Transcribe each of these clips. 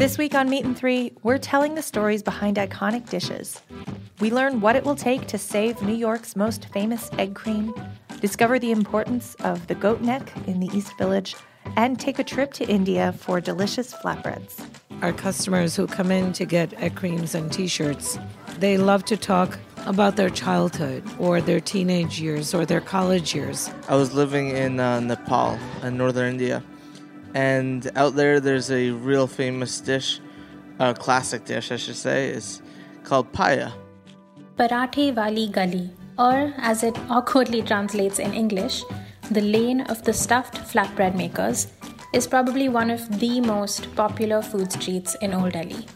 This week on Meat and Three, we're telling the stories behind iconic dishes. We learn what it will take to save New York's most famous egg cream, discover the importance of the goat neck in the East Village, and take a trip to India for delicious flatbreads. Our customers who come in to get egg creams and t shirts, they love to talk about their childhood or their teenage years or their college years. I was living in uh, Nepal, in northern India, and out there there's a real famous dish, a classic dish, I should say, is called paya. Parathe Wali Gali, or as it awkwardly translates in English, the lane of the stuffed flatbread makers, is probably one of the most popular food streets in Old Delhi.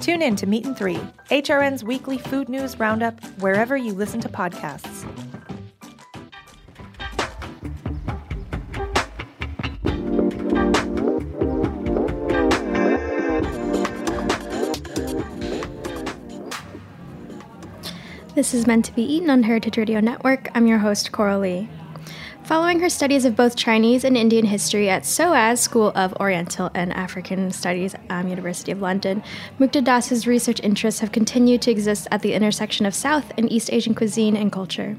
Tune in to Meat and Three, HRN's weekly food news roundup, wherever you listen to podcasts. This is meant to be eaten on Heritage Radio Network. I'm your host, Coral Lee. Following her studies of both Chinese and Indian history at SOAS, School of Oriental and African Studies, um, University of London, Mukta Das's research interests have continued to exist at the intersection of South and East Asian cuisine and culture.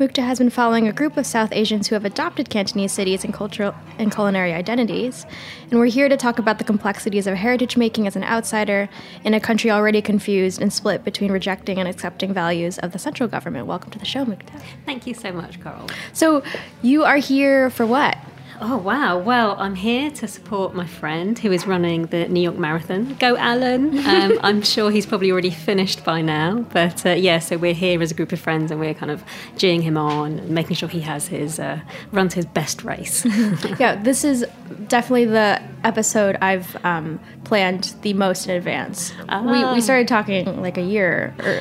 Mukta has been following a group of South Asians who have adopted Cantonese cities and cultural and culinary identities, and we're here to talk about the complexities of heritage making as an outsider in a country already confused and split between rejecting and accepting values of the central government. Welcome to the show, Mukta. Thank you so much, Carol. So, you are here for what? Oh, wow. Well, I'm here to support my friend who is running the New York Marathon. Go, Alan. Um, I'm sure he's probably already finished by now. But uh, yeah, so we're here as a group of friends and we're kind of geeing him on and making sure he has his, uh, runs his best race. yeah, this is definitely the episode I've um, planned the most in advance. We, we started talking like a year or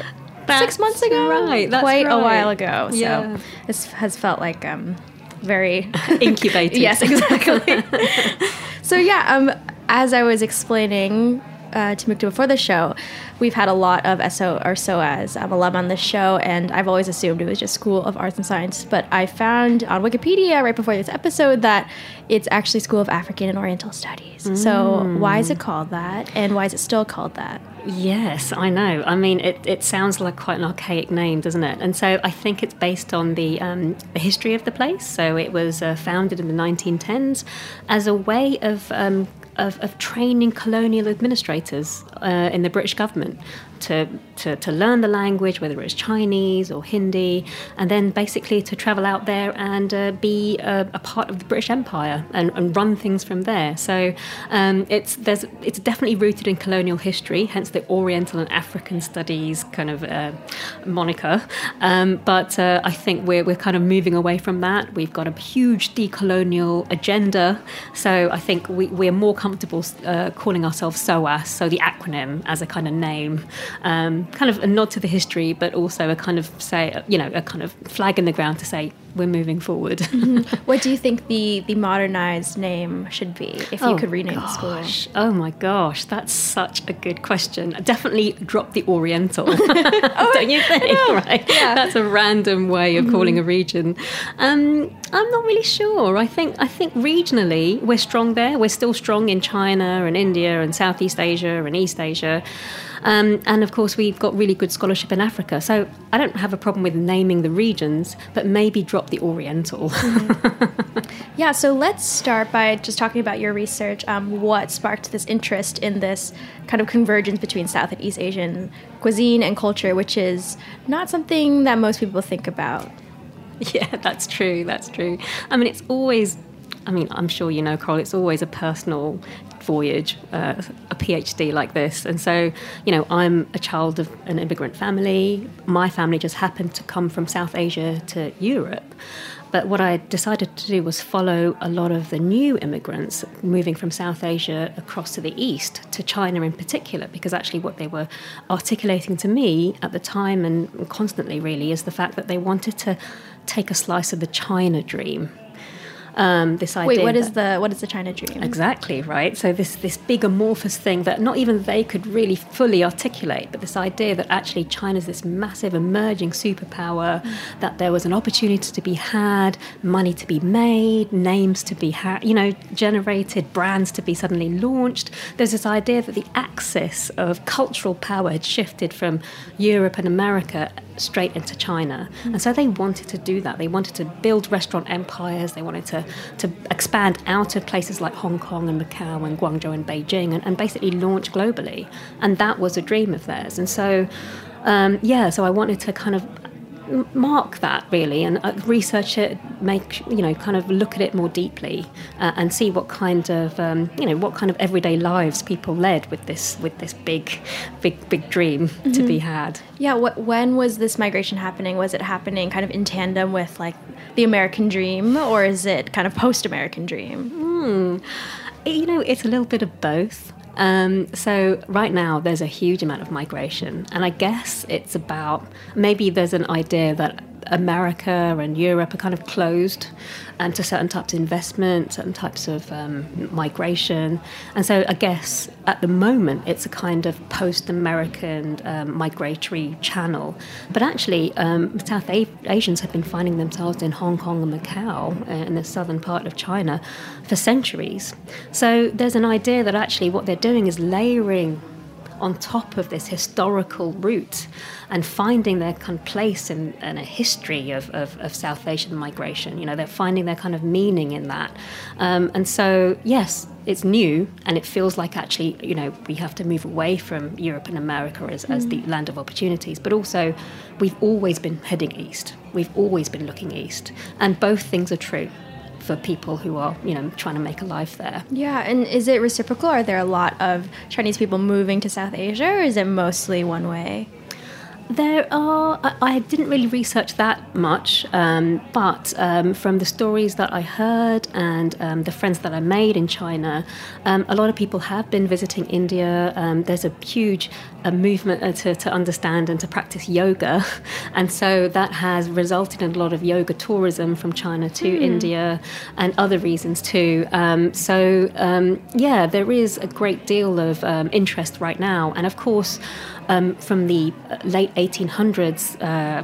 six months ago. right, that's Quite a while ago. So Yeah. this has felt like um, very Incubated. yes, exactly. so yeah, um, as I was explaining uh, to Mukta before the show, we've had a lot of SO or SOAS um, alum on this show, and I've always assumed it was just School of Arts and Science. But I found on Wikipedia right before this episode that it's actually School of African and Oriental Studies. So why is it called that, and why is it still called that? Yes, I know. I mean, it, it sounds like quite an archaic name, doesn't it? And so I think it's based on the, um, the history of the place. So it was uh, founded in the 1910s as a way of, um, of, of training colonial administrators uh, in the British government to, to, to learn the language, whether it's Chinese or Hindi, and then basically to travel out there and uh, be a, a part of the British Empire and, and run things from there. So um, it's, there's, it's definitely rooted in colonial history, hence the Oriental and African Studies kind of uh, moniker. Um, but uh, I think we're, we're kind of moving away from that. We've got a huge decolonial agenda. So I think we, we're more comfortable uh, calling ourselves SOAS, so the acronym as a kind of name um, kind of a nod to the history, but also a kind of say, you know, a kind of flag in the ground to say we're moving forward. What do you think the, the modernized name should be if you Oh, could rename the school? Oh my gosh, that's such a good question. Definitely drop the Oriental, don't you think? Right? That's a random way of calling a region. Um, I'm not really sure. I think I think regionally we're strong there. We're still strong in China and India and Southeast Asia and East Asia. Um, and of course, we've got really good scholarship in Africa. So I don't have a problem with naming the regions, but maybe drop the Oriental. Yeah, so let's start by just talking about your research. Um, what sparked this interest in this kind of convergence between South and East Asian cuisine and culture, which is not something that most people think about? Yeah, that's true. That's true. I mean, it's always, I mean, I'm sure you know, Carl, it's always a personal voyage, uh, a PhD like this. And so, you know, I'm a child of an immigrant family. My family just happened to come from South Asia to Europe. But what I decided to do was follow a lot of the new immigrants moving from South Asia across to the East, to China in particular, because actually what they were articulating to me at the time and constantly really is the fact that they wanted to take a slice of the China dream. Um, this idea Wait, what is that- the what is the China dream? Exactly right. So this this big amorphous thing that not even they could really fully articulate, but this idea that actually China's this massive emerging superpower, that there was an opportunity to be had, money to be made, names to be ha- you know generated, brands to be suddenly launched. There's this idea that the axis of cultural power had shifted from Europe and America straight into China. And so they wanted to do that. They wanted to build restaurant empires. They wanted to, to expand out of places like Hong Kong and Macau and Guangzhou and Beijing and, and basically launch globally. And that was a dream of theirs. And so, um, yeah, so I wanted to kind of mark that really and uh, research it make you know kind of look at it more deeply uh, and see what kind of um, you know what kind of everyday lives people led with this with this big big big dream to be had Yeah, what, when was this migration happening? Was it happening kind of in tandem with like the American dream, or is it kind of post-American dream? you know, it's a little bit of both. Um, so right now there's a huge amount of migration, and I guess it's about maybe there's an idea that America and Europe are kind of closed and to certain types of investment, certain types of um, migration, and so I guess at the moment it's a kind of post-American um, migratory channel. But actually, um, South A- Asians have been finding themselves in Hong Kong and Macau, uh, in the southern part of China, for centuries. So there's an idea that actually what they're doing is layering on top of this historical route and finding their kind of place in, in a history of, of, of South Asian migration. You know, they're finding their kind of meaning in that. Um, and so, yes, it's new and it feels like actually, you know, we have to move away from Europe and America as, as the land of opportunities, but also we've always been heading east. We've always been looking east. And both things are true for people who are, you know, trying to make a life there. Yeah, and is it reciprocal? Are there a lot of Chinese people moving to South Asia, or is it mostly one way? There are. I, I didn't really research that much, um, but um, from the stories that I heard and um, the friends that I made in China, um, a lot of people have been visiting India. Um, there's a huge uh, movement uh, to, to understand and to practice yoga, and so that has resulted in a lot of yoga tourism from China to India and other reasons too. Um, so um, yeah, there is a great deal of um, interest right now, and of course um, from the late 1800s. Uh,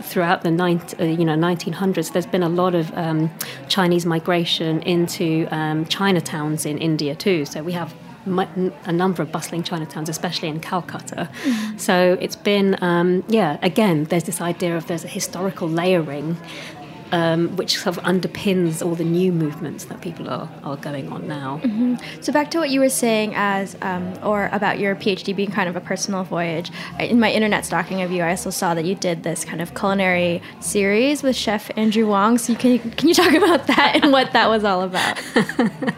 throughout the uh, you know 1900s, there's been a lot of um, Chinese migration into um, Chinatowns in India too. So we have a number of bustling Chinatowns, especially in Calcutta. So it's been, um, yeah, again, there's this idea of there's a historical layering. Um, which sort of underpins all the new movements that people are, are going on now. So back to what you were saying as, um, or about your PhD being kind of a personal voyage. In my internet stalking of you, I also saw that you did this kind of culinary series with Chef Andrew Wong. So you can can you talk about that and what that was all about?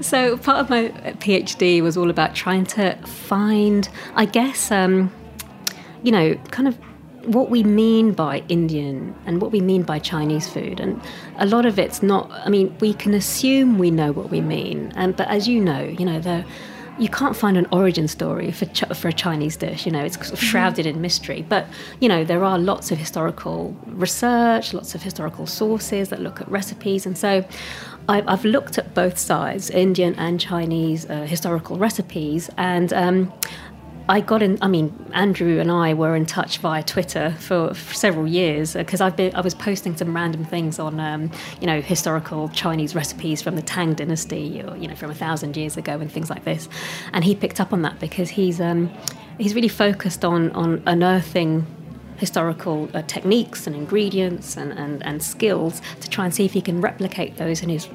So part of my PhD was all about trying to find, I guess, um, you know, kind of what we mean by Indian and what we mean by Chinese food. And a lot of it's not. I mean, we can assume we know what we mean, and but as you know, you know, there you can't find an origin story for ch- for a Chinese dish. You know, it's sort of shrouded in mystery. But you know, there are lots of historical research, lots of historical sources that look at recipes, and so. I- I've looked at both sides, Indian and Chinese uh, historical recipes, and um, I got in. I mean, Andrew and I were in touch via Twitter for, for several years because I've been. I was posting some random things on, um, you know, historical Chinese recipes from the Tang Dynasty, or you know, from a thousand years ago, and things like this. And he picked up on that because he's um, he's really focused on on unearthing historical uh, techniques and ingredients and, and, and skills to try and see if he can replicate those in his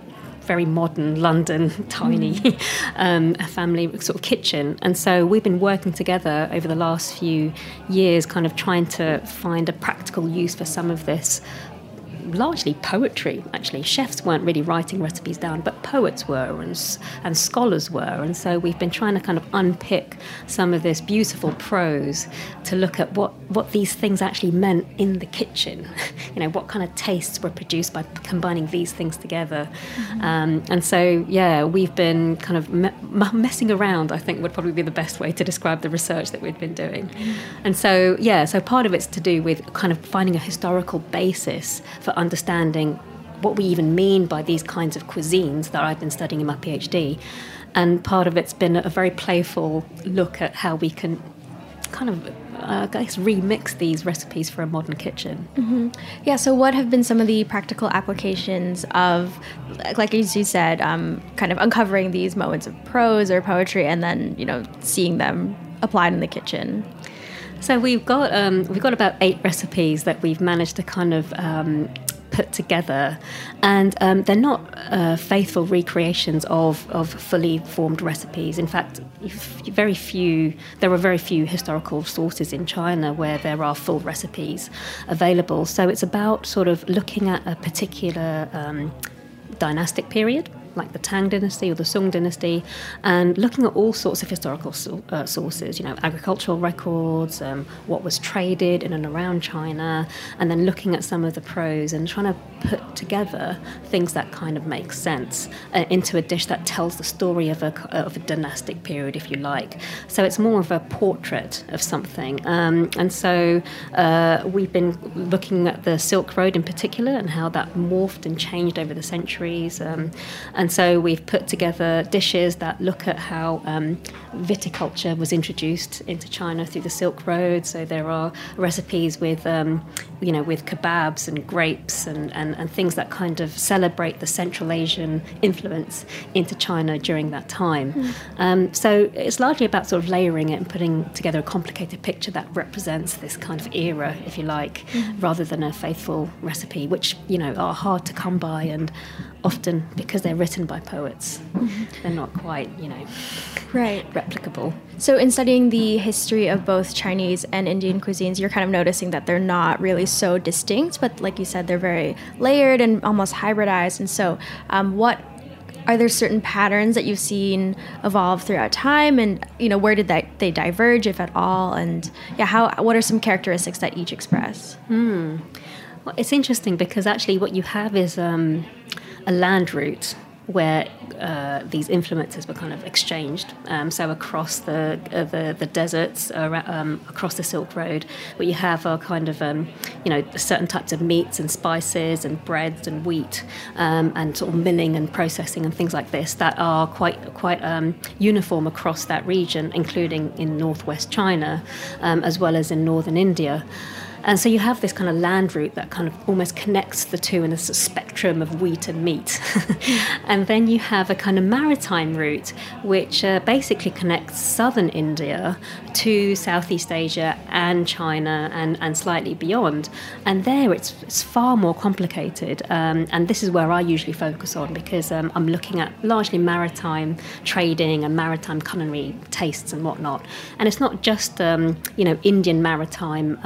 very modern London, tiny um, family sort of kitchen. And so we've been working together over the last few years, kind of trying to find a practical use for some of this largely poetry actually. Chefs weren't really writing recipes down but poets were and, and scholars were. And so we've been trying to kind of unpick some of this beautiful prose to look at what what these things actually meant in the kitchen. You know what kind of tastes were produced by combining these things together. Mm-hmm. um, and so yeah we've been kind of me- messing around I think would probably be the best way to describe the research that we've been doing. Mm-hmm. and so yeah so part of it's to do with kind of finding a historical basis for understanding what we even mean by these kinds of cuisines that I've been studying in my PhD. And part of it's been a very playful look at how we can kind of, uh, I guess, remix these recipes for a modern kitchen. Mm-hmm. Yeah, so what have been some of the practical applications of, like as you said, um, kind of uncovering these moments of prose or poetry and then, you know, seeing them applied in the kitchen? So we've got um, we've got about eight recipes that we've managed to kind of um, put together, and um, they're not uh, faithful recreations of, of fully formed recipes. In fact, very few there are very few historical sources in China where there are full recipes available. So it's about sort of looking at a particular um, dynastic period like the Tang dynasty or the Song dynasty, and looking at all sorts of historical so, uh, sources, you know, agricultural records, um, what was traded in and around China, and then looking at some of the prose and trying to put together things that kind of make sense uh, into a dish that tells the story of a, of a dynastic period, if you like. So it's more of a portrait of something. Um, and so uh, we've been looking at the Silk Road in particular and how that morphed and changed over the centuries. Um, and so we've put together dishes that look at how um, viticulture was introduced into China through the Silk Road. So there are recipes with, um, you know, with kebabs and grapes and, and, and things that kind of celebrate the Central Asian influence into China during that time. Mm. Um, so it's largely about sort of layering it and putting together a complicated picture that represents this kind of era, if you like, mm. rather than a faithful recipe, which, you know, are hard to come by and often because they're written by poets, mm-hmm. they're not quite, you know, right replicable. So, in studying the history of both Chinese and Indian cuisines, you're kind of noticing that they're not really so distinct, but like you said, they're very layered and almost hybridized. And so, um, what are there certain patterns that you've seen evolve throughout time and you know where did that they diverge if at all and yeah how what are some characteristics that each express hmm. well, it's interesting because actually what you have is um, a land route where uh, these influences were kind of exchanged. Um, so across the uh, the, the, deserts, uh, um, across the Silk Road, what you have are kind of um, you know certain types of meats and spices and breads and wheat um, and sort of milling and processing and things like this that are quite quite um, uniform across that region, including in northwest China um, as well as in northern India. And so you have this kind of land route that kind of almost connects the two in a spectrum of wheat and meat. and then you have a kind of maritime route which uh, basically connects southern India to Southeast Asia and China and, and slightly beyond. And there it's, it's far more complicated. Um, and this is where I usually focus on because um, I'm looking at largely maritime trading and maritime culinary tastes and whatnot. And it's not just, um, you know, Indian maritime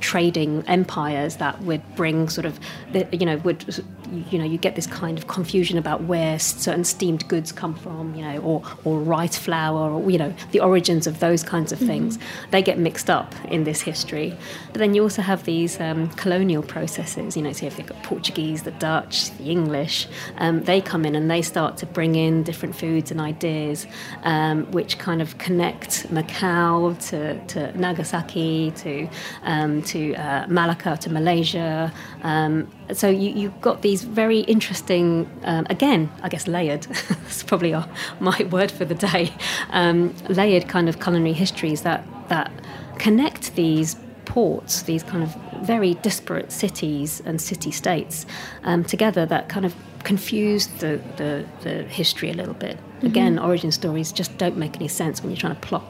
trading empires that would bring sort of, the, you know, would you know you get this kind of confusion about where certain steamed goods come from, you know, or or rice flour, or you know, the origins of those kinds of things. Mm-hmm. They get mixed up in this history. But then you also have these um, colonial processes. You know, so if you've got Portuguese, the Dutch, the English. Um, they come in and they start to bring in different foods and ideas, um, which kind of connect Macau to, to Nagasaki to um, to uh, Malacca to Malaysia. Um, so you, you've got these very interesting, um, again, I guess layered, that's probably my word for the day, um, layered kind of culinary histories that, that connect these ports, these kind of very disparate cities and city states um, together that kind of confuse the, the, the history a little bit. Mm-hmm. Again, origin stories just don't make any sense when you're trying to plot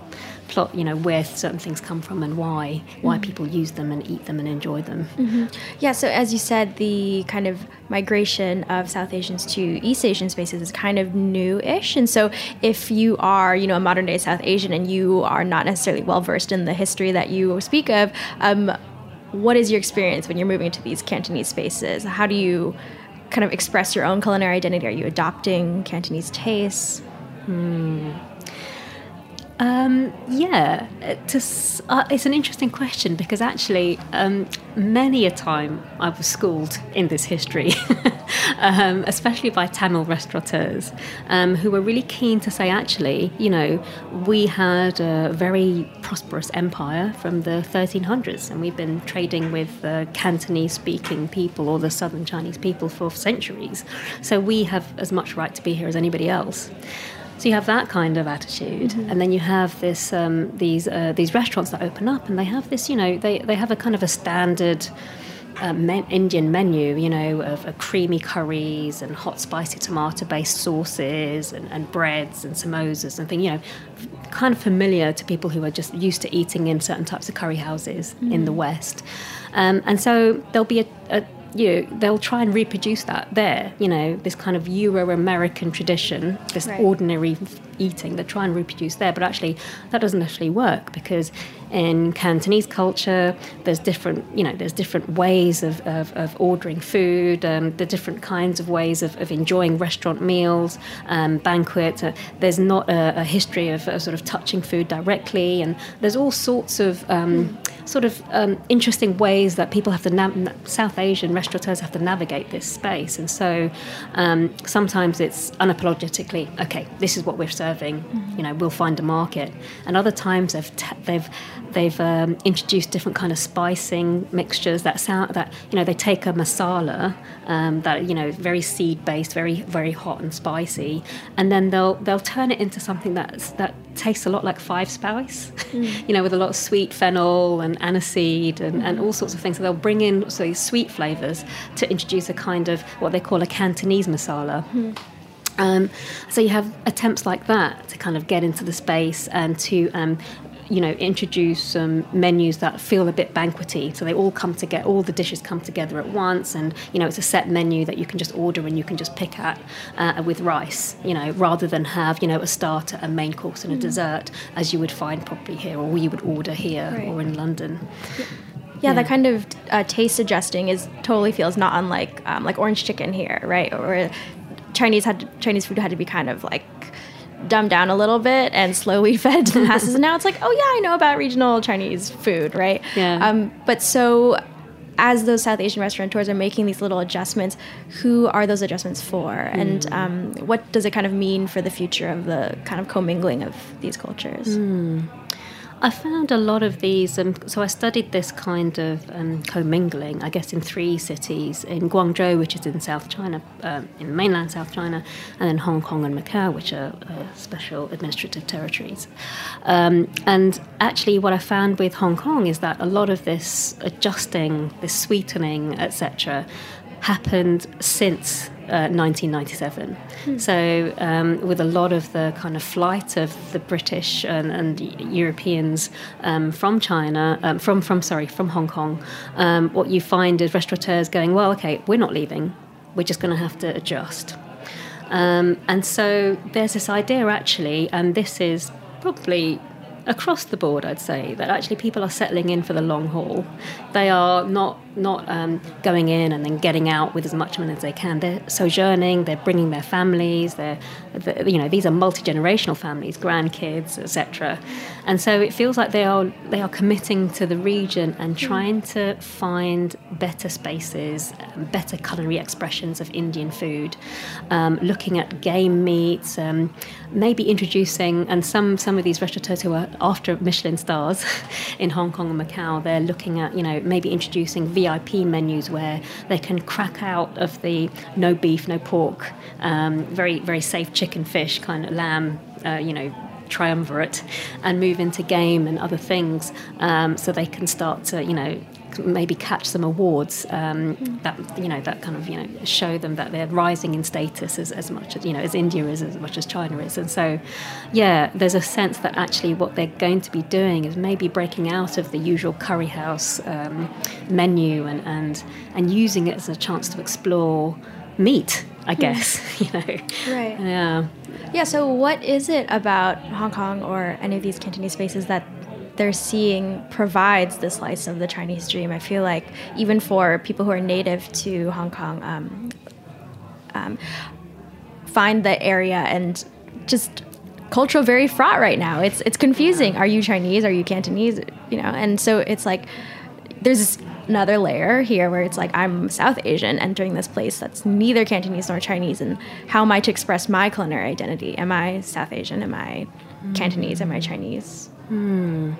plot, you know, where certain things come from and why, why mm-hmm. people use them and eat them and enjoy them. Mm-hmm. Yeah, so as you said, the kind of migration of South Asians to East Asian spaces is kind of new-ish. And so if you are, you know, a modern day South Asian and you are not necessarily well versed in the history that you speak of, um, what is your experience when you're moving to these Cantonese spaces? How do you kind of express your own culinary identity? Are you adopting Cantonese tastes? Hmm. Um, yeah, to, uh, it's an interesting question because actually, um, many a time I was schooled in this history, um, especially by Tamil restaurateurs um, who were really keen to say, actually, you know, we had a very prosperous empire from the 1300s and we've been trading with uh, Cantonese speaking people or the southern Chinese people for centuries. So we have as much right to be here as anybody else. So you have that kind of attitude, mm-hmm. and then you have this um, these uh, these restaurants that open up, and they have this, you know, they they have a kind of a standard. Uh, men- Indian menu, you know, of, of, creamy curries and hot spicy tomato-based sauces and, and breads and samosas and things, you know, kind of familiar to people who are just used to eating in certain types of curry houses mm. in the West. Um, and so there'll be a, a you know, they'll try and reproduce that there, you know, this kind of Euro American tradition, this right. ordinary eating, they try and reproduce there, but actually that doesn't actually work because in Cantonese culture, there's different, you know, there's different ways of, of, of ordering food, um, the different kinds of ways of, of enjoying restaurant meals, um, banquets. Uh, there's not a, a history of uh, sort of touching food directly, and there's all sorts of um, sort of um, interesting ways that people have to, na- South Asian restaurateurs have to navigate this space. And so um, sometimes it's unapologetically, okay, this is what we're serving, mm-hmm. you know, we'll find a market. And other times they've, they've They've um, introduced different kind of spicing mixtures that sound that you know they take a masala um, that you know very seed based, very very hot and spicy, and then they'll they'll turn it into something that's that tastes a lot like five spice, mm. you know, with a lot of sweet fennel and aniseed and, and all sorts of things. So they'll bring in so sweet flavors to introduce a kind of what they call a Cantonese masala. Mm. Um, so you have attempts like that to kind of get into the space and to um, you know, introduce some menus that feel a bit banquety. So they all come together, all the dishes come together at once, and you know, it's a set menu that you can just order and you can just pick at uh, with rice. You know, rather than have you know a starter, a main course, and a mm. dessert as you would find probably here, or you would order here right. or in London. Yeah. Yeah, that kind of uh, taste adjusting is totally feels not unlike um, like orange chicken here, right? Or Chinese had Chinese food had to be kind of like dumbed down a little bit and slowly fed to the masses. and now it's like, oh yeah, I know about regional Chinese food, right? Yeah. Um, but so as those South Asian restaurateurs are making these little adjustments, who are those adjustments for? Mm. And um, what does it kind of mean for the future of the kind of commingling of these cultures? Mm. I found a lot of these. Um, so I studied this kind of um, commingling, I guess, in three cities in Guangzhou, which is in South China, um, in mainland South China, and then Hong Kong and Macau, which are uh, special administrative territories. Um, and actually, what I found with Hong Kong is that a lot of this adjusting, this sweetening, etc., happened since 1997. Uh, hmm. So, um, with a lot of the kind of flight of the British and, and Europeans um, from China, um, from from sorry, from Hong Kong, um, what you find is restaurateurs going, well, okay, we're not leaving, we're just going to have to adjust. Um, and so there's this idea actually, and this is probably across the board, I'd say that actually people are settling in for the long haul. They are not not um, going in and then getting out with as much money as they can. They're sojourning. They're bringing their families. They're, they're you know these are multi generational families, grandkids, etc. And so it feels like they are they are committing to the region and trying to find better spaces, better culinary expressions of Indian food, um, looking at game meats, um, maybe introducing and some some of these restaurateurs who are after Michelin stars in Hong Kong and Macau, they're looking at you know maybe introducing VIP menus where they can crack out of the no beef, no pork, um, very very safe chicken, fish, kind of lamb, uh, you know triumvirate and move into game and other things um, so they can start to you know maybe catch some awards um, that you know that kind of you know show them that they're rising in status as, as much as you know as India is as much as China is. And so yeah there's a sense that actually what they're going to be doing is maybe breaking out of the usual curry house um, menu and, and and using it as a chance to explore meat I hmm. guess you know. Right. Yeah. Yeah so what is it about Hong Kong or any of these Cantonese spaces that they're seeing provides the slice of the Chinese dream. I feel like even for people who are native to Hong Kong, um, um, find the area and just cultural very fraught right now. It's it's confusing. Are you Chinese? Are you Cantonese? You know, and so it's like there's another layer here where it's like I'm South Asian entering this place that's neither Cantonese nor Chinese, and how am I to express my culinary identity? Am I South Asian? Am I Cantonese? Am I Chinese? Hmm.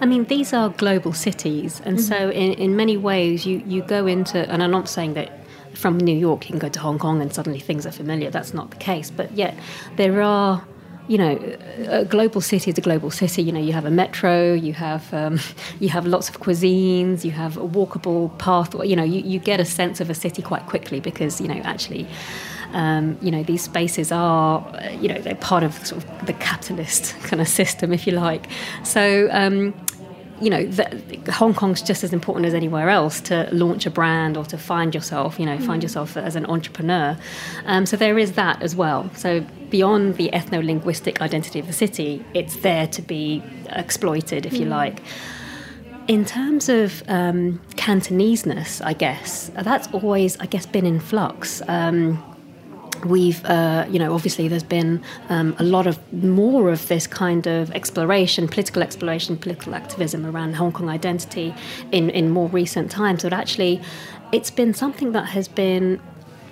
I mean, these are global cities, and mm-hmm. so in, in many ways, you, you go into, and I'm not saying that from New York you can go to Hong Kong and suddenly things are familiar. That's not the case, but yet there are you know, a global city is a global city. You know, you have a metro, you have um, you have lots of cuisines, you have a walkable path. You know, you, you get a sense of a city quite quickly because you know actually um, you know, these spaces are, you know, they're part of sort of the capitalist kind of system, if you like. So, um, you know, the, Hong Kong's just as important as anywhere else to launch a brand or to find yourself, you know, mm. find yourself as an entrepreneur. Um, so there is that as well. So beyond the ethno linguistic identity of the city, it's there to be exploited, if mm. you like. In terms of um, Cantoneseness, I guess, that's always, I guess, been in flux. Um, we've uh, you know obviously there's been um, a lot of more of this kind of exploration political exploration political activism around hong kong identity in in more recent times but actually it's been something that has been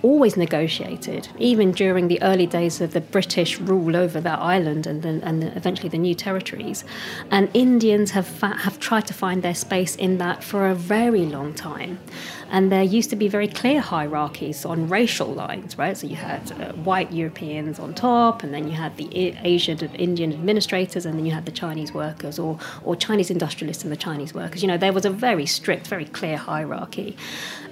always negotiated, even during the early days of the British rule over that island and and the, eventually the new territories. And Indians have fa- have tried to find their space in that for a very long time. And there used to be very clear hierarchies on racial lines, right? So you had uh, white Europeans on top, and then you had the Asian Indian administrators, and then you had the Chinese workers or, or Chinese industrialists and the Chinese workers. You know, there was a very strict, very clear hierarchy.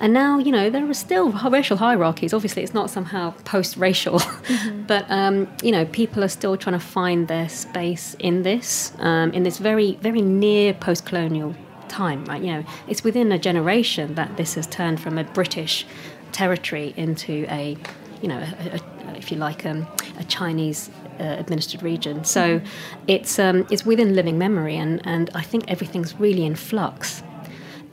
And now, you know, there are still racial hierarchies. Obviously, it's not somehow post racial, mm-hmm. but, um, you know, people are still trying to find their space in this, um, in this very, very near post colonial time, right? You know, it's within a generation that this has turned from a British territory into a, you know, a, a, if you like, um, a Chinese uh, administered region. So mm-hmm. it's um, it's within living memory, and and I think everything's really in flux.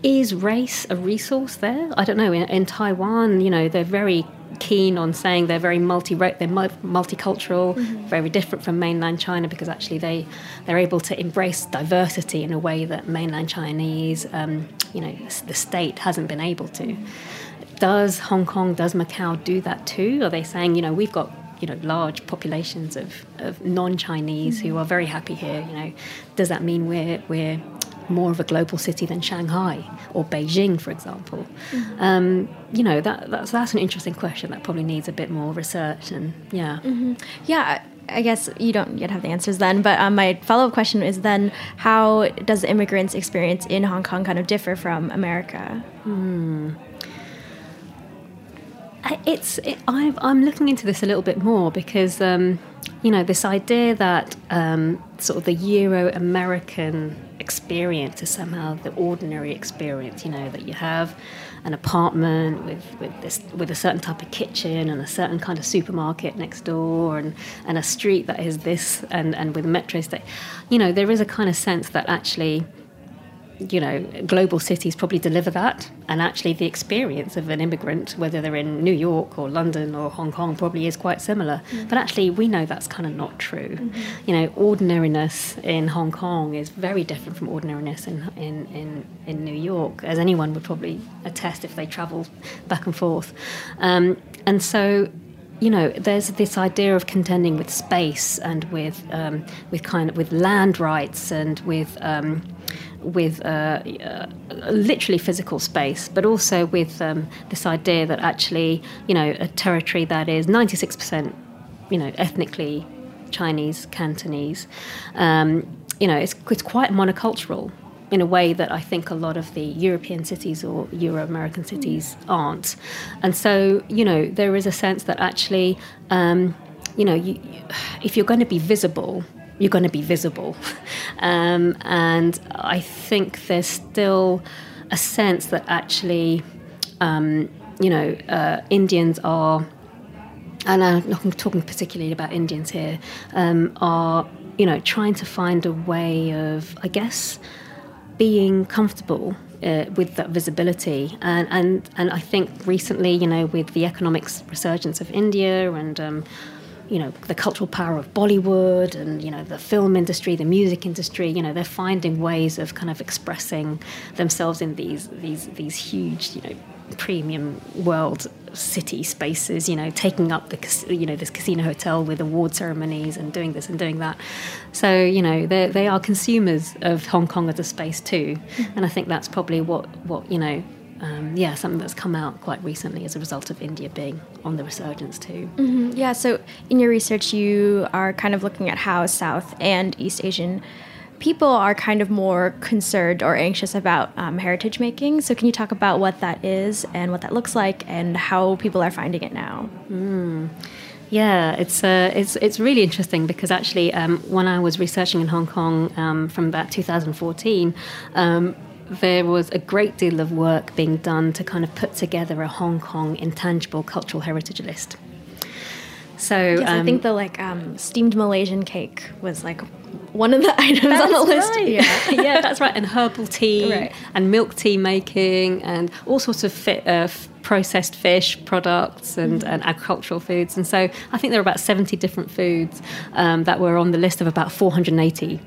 Is race a resource there? I don't know. In, in Taiwan, you know, they're very keen on saying they're very multi they're multicultural, mm-hmm. very different from mainland China because actually they they're able to embrace diversity in a way that mainland Chinese, um, you know, the state hasn't been able to. Does Hong Kong, does Macau do that too? Are they saying, you know, we've got you know large populations of, of non-Chinese mm-hmm. who are very happy here. You know, does that mean we're we're more of a global city than Shanghai or Beijing, for example? Mm-hmm. Um, you know, that, that's, that's an interesting question that probably needs a bit more research and yeah. Mm-hmm. Yeah. I guess you don't yet have the answers then, but um, my follow up question is then how does immigrants' experience in Hong Kong kind of differ from America? Hmm. It's it, i am looking into this a little bit more because um, you know, this idea that um, sort of the Euro American experience is somehow the ordinary experience, you know, that you have an apartment with, with this with a certain type of kitchen and a certain kind of supermarket next door and, and a street that is this and, and with metro state. You know there is a kind of sense that actually you know, global cities probably deliver that. And actually, the experience of an immigrant, whether they're in New York or London or Hong Kong, probably is quite similar. Mm-hmm. But actually, we know that's kind of not true. Mm-hmm. You know, ordinariness in Hong Kong is very different from ordinariness in, in, in, in, New York, as anyone would probably attest if they travel back and forth. Um, and so, you know, there's this idea of contending with space and with um, with kind of with land rights and with um, with uh, uh, literally physical space, but also with um, this idea that actually, you know, a territory that is 96%, you know, ethnically Chinese, Cantonese, um, you know, it's, it's quite monocultural in a way that I think a lot of the European cities or Euro American cities aren't. And so, you know, there is a sense that actually, um, you know, you, if you're going to be visible, you're going to be visible. Um, and I think there's still a sense that actually, um, you know, uh, Indians are, and I'm talking particularly about Indians here, um, are, you know, trying to find a way of, I guess, being comfortable uh, with that visibility. And, and, and I think recently, you know, with the economic resurgence of India and um, you know the cultural power of Bollywood and you know the film industry, the music industry. You know they're finding ways of kind of expressing themselves in these these these huge you know premium world city spaces. You know taking up the you know this casino hotel with award ceremonies and doing this and doing that. So you know they they are consumers of Hong Kong as a space too, mm-hmm. and I think that's probably what what you know um, yeah, something that's come out quite recently as a result of India being on the resurgence too. Mm-hmm. Yeah, so in your research, you are kind of looking at how South and East Asian people are kind of more concerned or anxious about um, heritage making. So, can you talk about what that is and what that looks like and how people are finding it now? Mm. Yeah, it's uh, it's it's really interesting because actually, um, when I was researching in Hong Kong um, from about 2014, um, there was a great deal of work being done to kind of put together a Hong Kong intangible cultural heritage list. So yes, um, I think the like um, steamed Malaysian cake was like one of the items on the list. Right. Yeah, yeah, that's right. And herbal tea right. and milk tea making and all sorts of fit, uh, processed fish products and, mm. and, agricultural foods. And so I think there were about 70 different foods um, that were on the list of about 480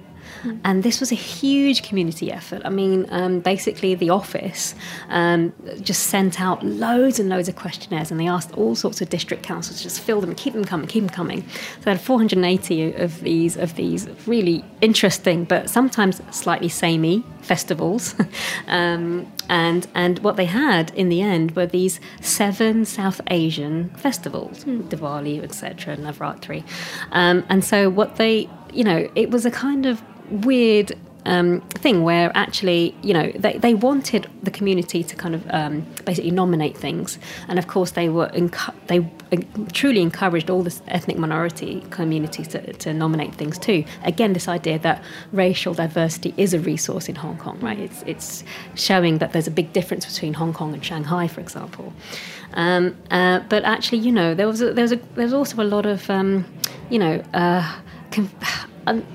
Mm. And this was a huge community effort. I mean, um, basically, the office um, just sent out loads and loads of questionnaires and they asked all sorts of district councils to just fill them, and keep them coming, keep them coming. So they had 480 of these, of these really interesting but sometimes slightly samey festivals. um, and, and what they had in the end were these seven South Asian festivals, mm. Diwali, etc., and Navratri. Um, and so what they, you know, it was a kind of weird um, thing where actually, you know, they, they wanted the community to kind of um, basically nominate things, and of course they were encu- they truly encouraged all the ethnic minority communities to, to, nominate things too. Again, this idea that racial diversity is a resource in Hong Kong, right? It's it's showing that there's a big difference between Hong Kong and Shanghai, for example. Um, uh, but actually, you know, there was a, there was a, there's also a lot of um, you know. Uh,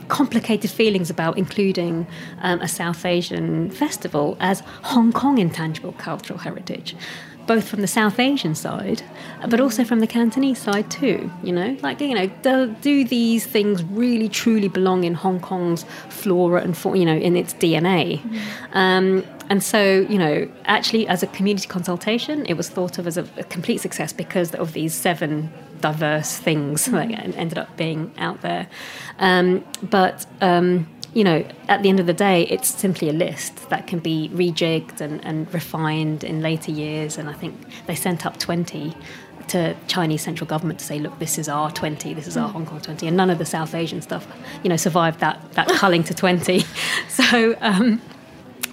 complicated feelings about including um, a South Asian festival as Hong Kong intangible cultural heritage both from the South Asian side, but also from the Cantonese side too. You know, like you know, do, do these things really truly belong in Hong Kong's flora and for, you know in its DNA? Mm-hmm. Um, and so, you know, actually, as a community consultation, it was thought of as a, a complete success because of these seven diverse things mm-hmm. that ended up being out there. Um, but um, you know, at the end of the day, it's simply a list that can be rejigged and, and refined in later years. And I think they sent up 20 to Chinese central government to say, look, this is our 20, this is our mm. Hong Kong 20, and none of the South Asian stuff, you know, survived that that culling to 20. So, um,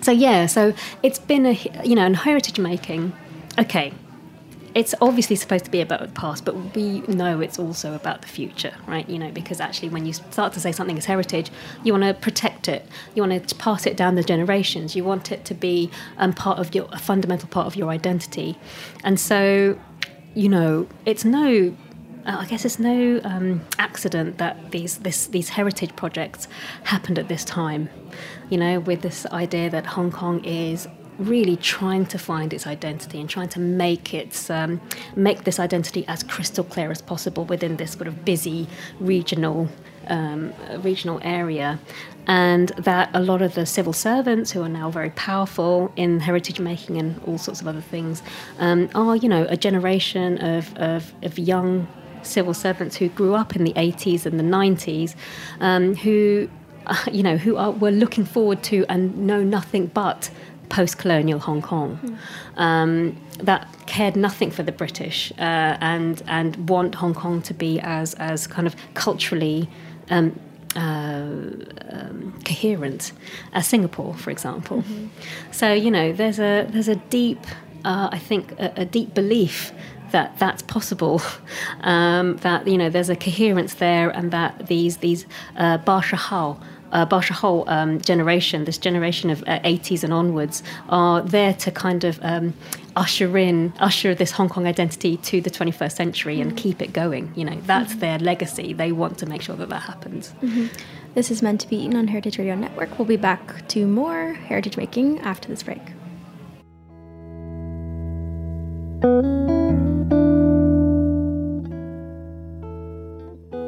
so yeah, so it's been a you know, in heritage making. Okay, it's obviously supposed to be about the past, but we know it's also about the future, right? You know, because actually, when you start to say something is heritage, you want to protect it, you want to pass it down the generations, you want it to be um, part of your a fundamental part of your identity, and so, you know, it's no. Uh, I guess it's no um, accident that these this, these heritage projects happened at this time, you know, with this idea that Hong Kong is really trying to find its identity and trying to make its um, make this identity as crystal clear as possible within this sort of busy regional um, regional area, and that a lot of the civil servants who are now very powerful in heritage making and all sorts of other things um, are you know a generation of, of, of young civil servants who grew up in the 80s and the 90s um, who you know who are, were looking forward to and know nothing but post-colonial Hong Kong mm. um, that cared nothing for the British uh, and and want Hong Kong to be as as kind of culturally. Um, uh, um, coherent as Singapore, for example. Mm-hmm. So you know, there's a there's a deep, uh, I think, a, a, deep belief that that's possible. Um, that you know, there's a coherence there, and that these these uh, Ba Shahao uh, Baoshi um, generation, this generation of uh, 80s and onwards, are there to kind of um, usher in, usher this Hong Kong identity to the 21st century mm-hmm. and keep it going. You know, that's mm-hmm. their legacy. They want to make sure that that happens. Mm-hmm. This is meant to be eaten on Heritage Radio Network. We'll be back to more heritage making after this break.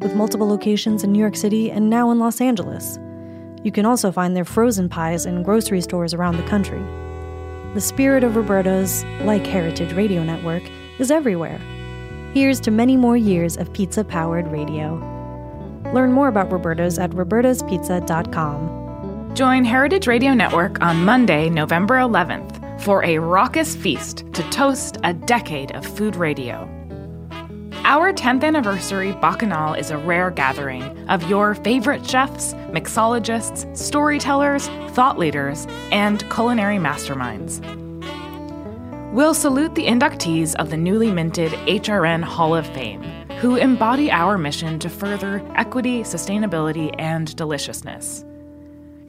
with multiple locations in New York City and now in Los Angeles. You can also find their frozen pies in grocery stores around the country. The spirit of Roberta's, like Heritage Radio Network, is everywhere. Here's to many more years of pizza powered radio. Learn more about Roberta's at robertaspizza.com. Join Heritage Radio Network on Monday, November 11th for a raucous feast to toast a decade of food radio. Our 10th anniversary Bacchanal is a rare gathering of your favorite chefs, mixologists, storytellers, thought leaders, and culinary masterminds. We'll salute the inductees of the newly minted HRN Hall of Fame, who embody our mission to further equity, sustainability, and deliciousness.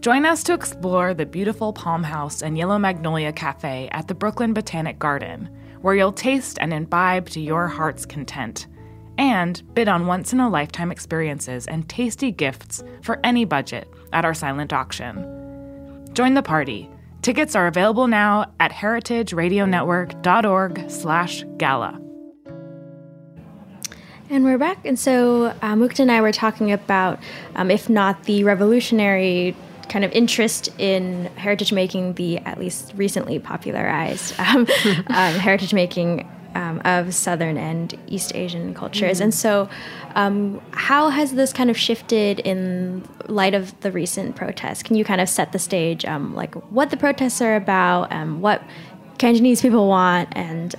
Join us to explore the beautiful Palm House and Yellow Magnolia Cafe at the Brooklyn Botanic Garden where you'll taste and imbibe to your heart's content, and bid on once in a lifetime experiences and tasty gifts for any budget at our silent auction. Join the party. Tickets are available now at heritageradionetwork.org/gala. And we're back. And so uh, Mukta and I were talking about, um, if not the revolutionary kind of interest in heritage making, the at least recently popularized um, um, heritage making um, of Southern and East Asian cultures. Mm-hmm. And so, um, how has this kind of shifted in light of the recent protests? Can you kind of set the stage, um, like what the protests are about, um, what Cantonese people want, and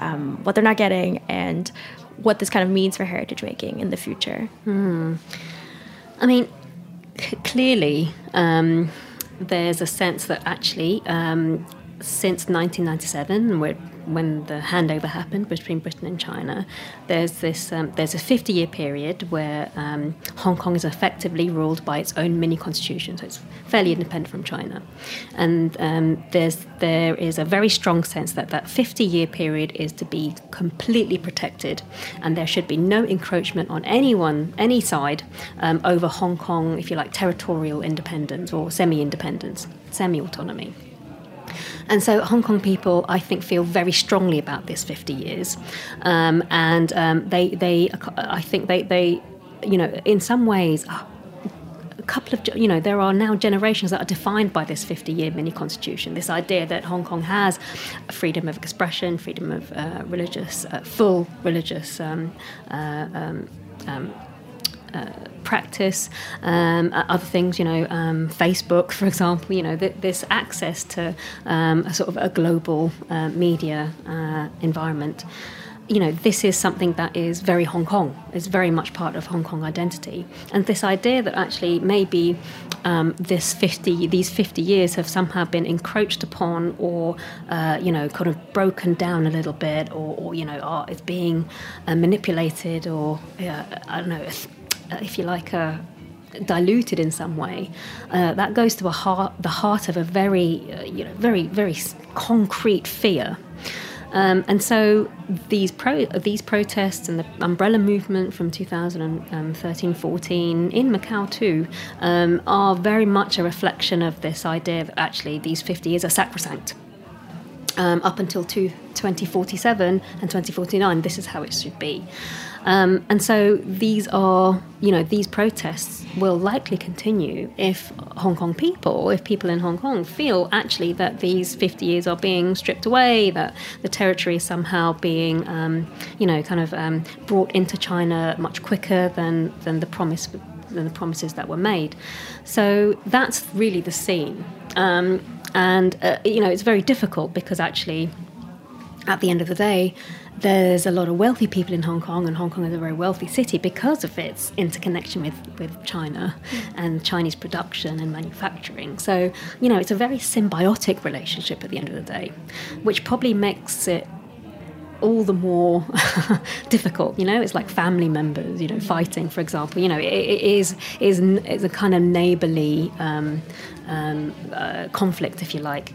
what they're not getting, and what this kind of means for heritage making in the future? Mm. I mean, clearly, um, there's a sense that actually, um, since 1997, we're when the handover happened between Britain and China, there's this um, there's a 50 year period where um, Hong Kong is effectively ruled by its own mini constitution, so it's fairly independent from China, and um, there's there is a very strong sense that that 50 year period is to be completely protected, and there should be no encroachment on anyone any side um, over Hong Kong, if you like, territorial independence or semi independence, semi autonomy. And so Hong Kong people, I think, feel very strongly about this 50 years. Um, and um, they, they, I think they, they, you know, in some ways, a couple of, you know, there are now generations that are defined by this 50 year mini constitution. This idea that Hong Kong has freedom of expression, freedom of uh, religious, uh, full religious um, uh, um, um uh, practice, um, other things, you know, um, Facebook, for example, you know, th- this access to um, a sort of a global uh, media uh, environment. You know, this is something that is very Hong Kong. It's very much part of Hong Kong identity, and this idea that actually maybe um, this fifty, these fifty years have somehow been encroached upon, or uh, you know, kind of broken down a little bit, or, or you know, are, is being uh, manipulated, or uh, I don't know, if you like, uh, diluted in some way, uh, that goes to heart, the heart of a very, uh, you know, very, very concrete fear. Um, and so these pro- these protests and the umbrella movement from 2013-14 in Macau too um, are very much a reflection of this idea that actually these 50 years are sacrosanct. Um, up until two, 2047 and 2049, this is how it should be. Um, and so these are, you know, these protests will likely continue if Hong Kong people, if people in Hong Kong feel actually that these 50 years are being stripped away, that the territory is somehow being, um, you know, kind of um, brought into China much quicker than, than the promise than the promises that were made. So that's really the scene. Um, and, uh, you know, it's very difficult because actually, at the end of the day, there's a lot of wealthy people in Hong Kong, and Hong Kong is a very wealthy city because of its interconnection with, with China mm. and Chinese production and manufacturing. So, you know, it's a very symbiotic relationship at the end of the day, which probably makes it all the more difficult. You know, it's like family members, you know, fighting, for example. You know, it, it is is is a kind of neighbourly um, um, uh, conflict, if you like.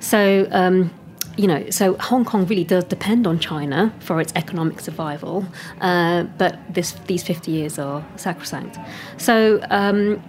So. Um, you know, so Hong Kong really does depend on China for its economic survival, uh, but this, these 50 years are sacrosanct. So, um,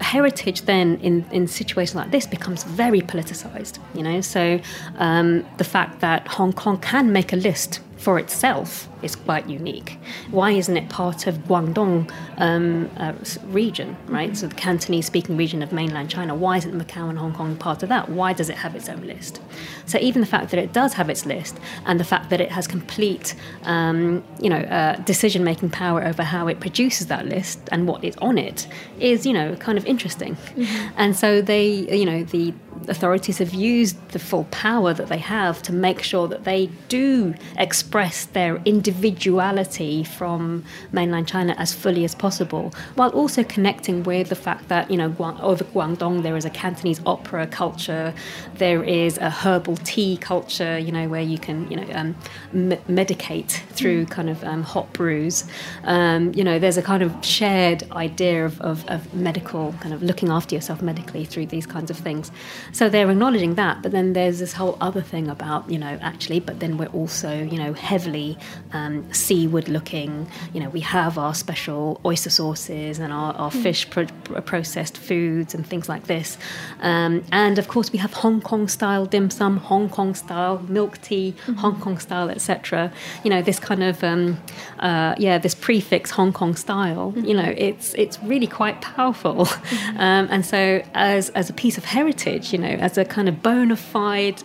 heritage then in, in situations like this becomes very politicized you know so um, the fact that hong kong can make a list for itself is quite unique. Why isn't it part of Guangdong um, uh, region, right? So the Cantonese-speaking region of mainland China. Why isn't Macau and Hong Kong part of that? Why does it have its own list? So even the fact that it does have its list, and the fact that it has complete, um, you know, uh, decision-making power over how it produces that list and what is on it, is you know kind of interesting. Mm-hmm. And so they, you know, the authorities have used the full power that they have to make sure that they do express their individuality from mainland China as fully as possible, while also connecting with the fact that, you know, over Guangdong there is a Cantonese opera culture, there is a herbal tea culture, you know, where you can, you know, um, m- medicate through mm. kind of um, hot brews. Um, you know, there's a kind of shared idea of, of, of medical, kind of looking after yourself medically through these kinds of things. So they're acknowledging that, but then there's this whole other thing about, you know, actually, but then we're also, you know, heavily um, seaward looking. You know, we have our special oyster sauces and our, our mm. fish pro- processed foods and things like this. Um, and of course, we have Hong Kong style dim sum, Hong Kong style milk tea, mm-hmm. Hong Kong style, etc. You know, this kind of, um, uh, yeah, this prefix Hong Kong style, mm-hmm. you know, it's, it's really quite powerful. Mm-hmm. Um, and so, as, as a piece of heritage, you know, as a kind of bona fide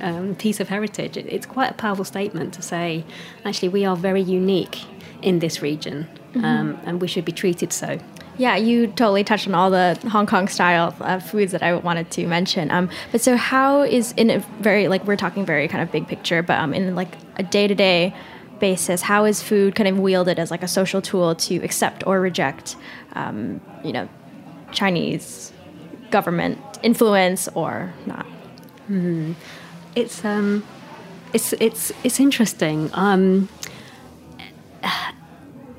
um, piece of heritage, it, it's quite a powerful statement to say, actually, we are very unique in this region, mm-hmm. um, and we should be treated so. Yeah, you totally touched on all the Hong Kong style uh, foods that I wanted to mention. Um, but so, how is in a very like we're talking very kind of big picture, but um, in like a day to day basis, how is food kind of wielded as like a social tool to accept or reject, um, you know, Chinese government influence or not? Hmm. It's um, it's it's it's interesting. Um,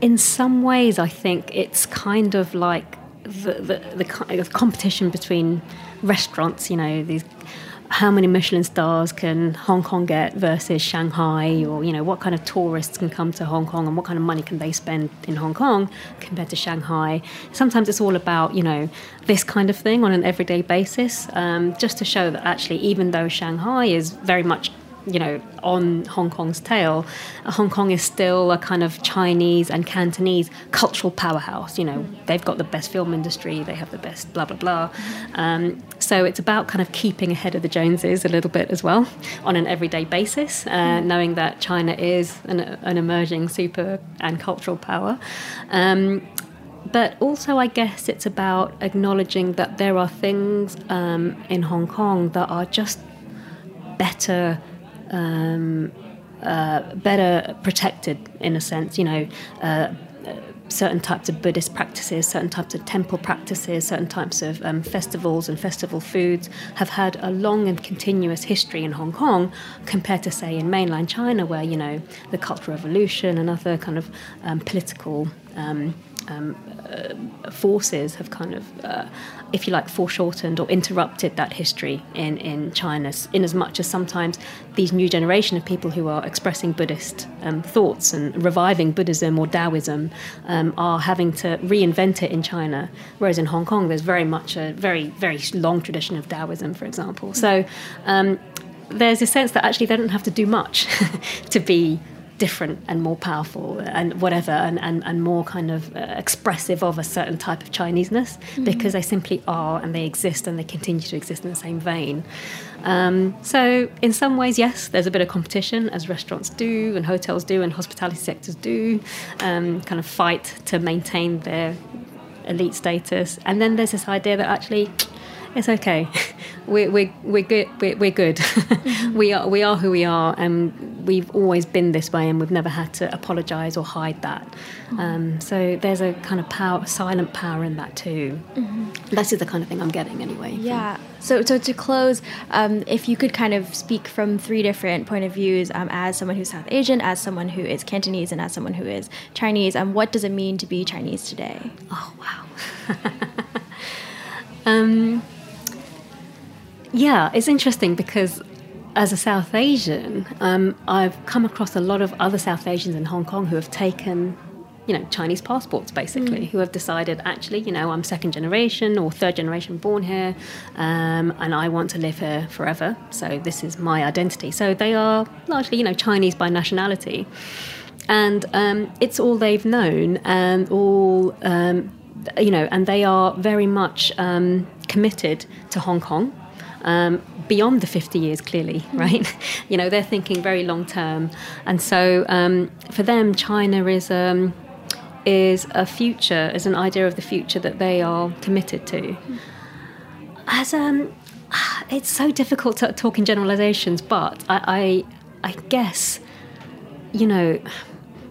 in some ways, I think it's kind of like the the, the competition between restaurants. You know, these how many Michelin stars can Hong Kong get versus Shanghai, or you know what kind of tourists can come to Hong Kong and what kind of money can they spend in Hong Kong compared to Shanghai. Sometimes it's all about you know this kind of thing on an everyday basis, um, just to show that actually even though Shanghai is very much you know, on Hong Kong's tail, Hong Kong is still a kind of Chinese and Cantonese cultural powerhouse. You know, they've got the best film industry, they have the best blah, blah, blah. Um, so it's about kind of keeping ahead of the Joneses a little bit as well on an everyday basis, uh, knowing that China is an, an, emerging super and cultural power. Um, but also, I guess it's about acknowledging that there are things um, in Hong Kong that are just better um, uh, better protected in a sense. You know, uh, certain types of Buddhist practices, certain types of temple practices, certain types of um, festivals and festival foods have had a long and continuous history in Hong Kong compared to, say, in mainland China, where, you know, the Cultural Revolution and other kind of um, political. Um, um uh, forces have kind of, uh, if you like, foreshortened or interrupted that history in, in China, in as much as sometimes these new generation of people who are expressing Buddhist um, thoughts and reviving Buddhism or Taoism um, are having to reinvent it in China, whereas in Hong Kong there's very much a very, very long tradition of Taoism, for example. So um, there's a sense that actually they don't have to do much to be different and more powerful and whatever and, and, and more kind of uh, expressive of a certain type of Chineseness mm-hmm. because they simply are and they exist and they continue to exist in the same vein. Um, so, in some ways, yes, there's a bit of competition as restaurants do and hotels do and hospitality sectors do, um, kind of fight to maintain their elite status. And then there's this idea that actually it's okay. We're, we're, we're good. We're, we're good. Mm-hmm. we are we are who we are, and we've always been this way, and we've never had to apologise or hide that. Mm-hmm. Um, so there's a kind of power, silent power in that too. Mm-hmm. This is the kind of thing I'm getting anyway. Yeah. So so to close, um, if you could kind of speak from three different point of views, um, as someone who's South Asian, as someone who is Cantonese, and as someone who is Chinese, um, what does it mean to be Chinese today? Oh wow. um, yeah, it's interesting because as a South Asian, um, I've come across a lot of other South Asians in Hong Kong who have taken, you know, Chinese passports basically, mm. who have decided actually, you know, I'm second generation or third generation born here, um, and I want to live here forever. So this is my identity. So they are largely, you know, Chinese by nationality, and um, it's all they've known and all. Um, you know, and they are very much um, committed to Hong Kong um, beyond the 50 years, clearly, mm. right? you know, they're thinking very long term. And so um, for them, China is. Um, is a future, is an idea of the future that they are committed to. Mm. As um, it's so difficult to talk in generalizations, but I, I, I guess, you know,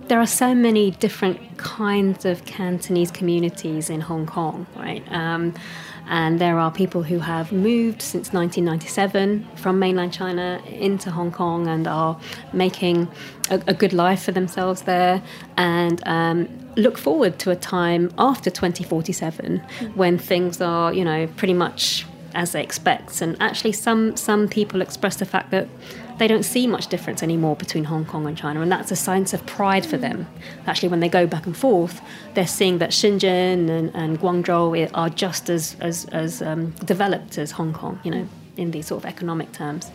there are so many different kinds of Cantonese communities in Hong Kong, right? Um, and there are people who have moved since 1997 from mainland China into Hong Kong and are making a, a good life for themselves there and um, look forward to a time after 2047 when things are, you know, pretty much as they expect. And actually, some, some people express the fact that they don't see much difference anymore between Hong Kong and China, and that's a sense of pride for them. Actually, when they go back and forth, they're seeing that Shenzhen and, and Guangzhou are just as as, as um, developed as Hong Kong, you know, in these sort of economic terms.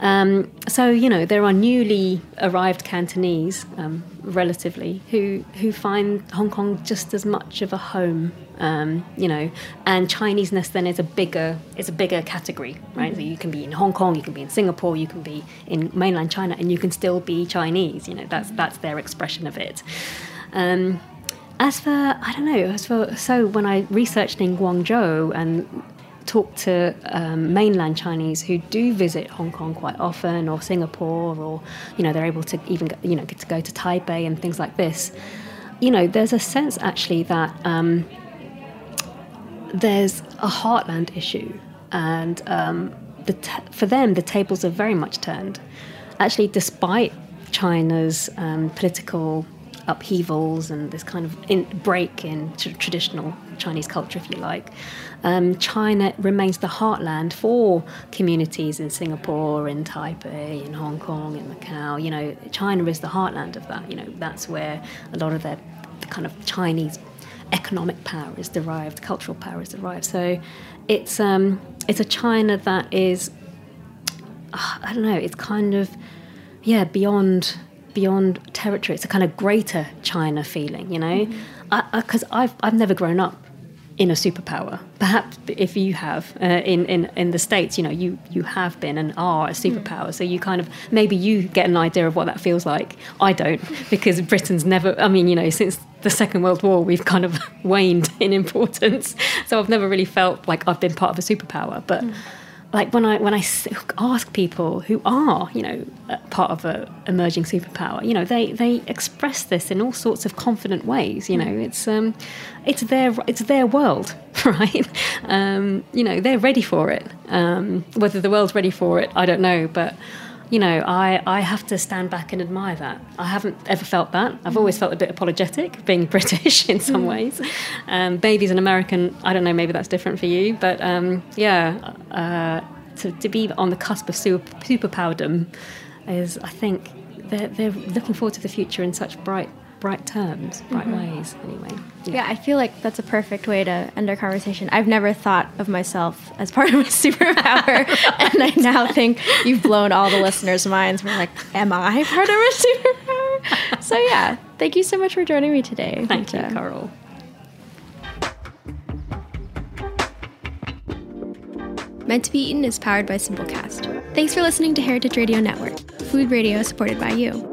Um, so you know there are newly arrived Cantonese, um, relatively, who who find Hong Kong just as much of a home, um, you know, and Chineseness then is a bigger is a bigger category, right? Mm-hmm. So you can be in Hong Kong, you can be in Singapore, you can be in mainland China, and you can still be Chinese. You know, that's that's their expression of it. Um, as for I don't know, as for so when I researched in Guangzhou and talk to um, mainland Chinese who do visit Hong Kong quite often, or Singapore, or you know they're able to even you know get to go to Taipei and things like this. You know, there's a sense actually that um, there's a heartland issue, and um, the t- for them the tables are very much turned. actually, despite China's um, political upheavals and this kind of in, break in tr- traditional Chinese culture, if you like, um, China remains the heartland for communities in Singapore, in Taipei, in Hong Kong, in Macau. You know, China is the heartland of that. You know, that's where a lot of their the kind of Chinese economic power is derived, cultural power is derived. So it's um, it's a China that is uh, I don't know, it's kind of yeah beyond beyond territory. It's a kind of greater China feeling, you know, because mm-hmm. I've I've never grown up in a superpower. Perhaps if you have uh, in, in in the states, you know, you you have been and are a superpower. Mm. So you kind of maybe you get an idea of what that feels like. I don't because Britain's never. I mean, you know, since the Second World War, we've kind of waned in importance. So I've never really felt like I've been part of a superpower, but. Mm like when I when I ask people who are you know part of a emerging superpower, you know they they express this in all sorts of confident ways. You know it's um it's their it's their world, right? Um, you know they're ready for it. Um, whether the world's ready for it, I don't know, but you know, I, I have to stand back and admire that. I haven't ever felt that. I've always felt a bit apologetic being British in some mm. ways. Um, baby's an American, I don't know, maybe that's different for you, but um, yeah, uh, to, to be on the cusp of super, superpowerdom is, I think, they're, they're looking forward to the future in such bright bright terms, bright mm-hmm. ways, anyway. Yeah. yeah. I feel like that's a perfect way to end our conversation. I've never thought of myself as part of a superpower, right. and I now think you've blown all the listeners' minds. We're like, am I part of a superpower? so, yeah, thank you so much for joining me today. Thank you, Coral. Meant to Be Eaten is powered by Simplecast. Thanks for listening to Heritage Radio Network, food radio supported by you.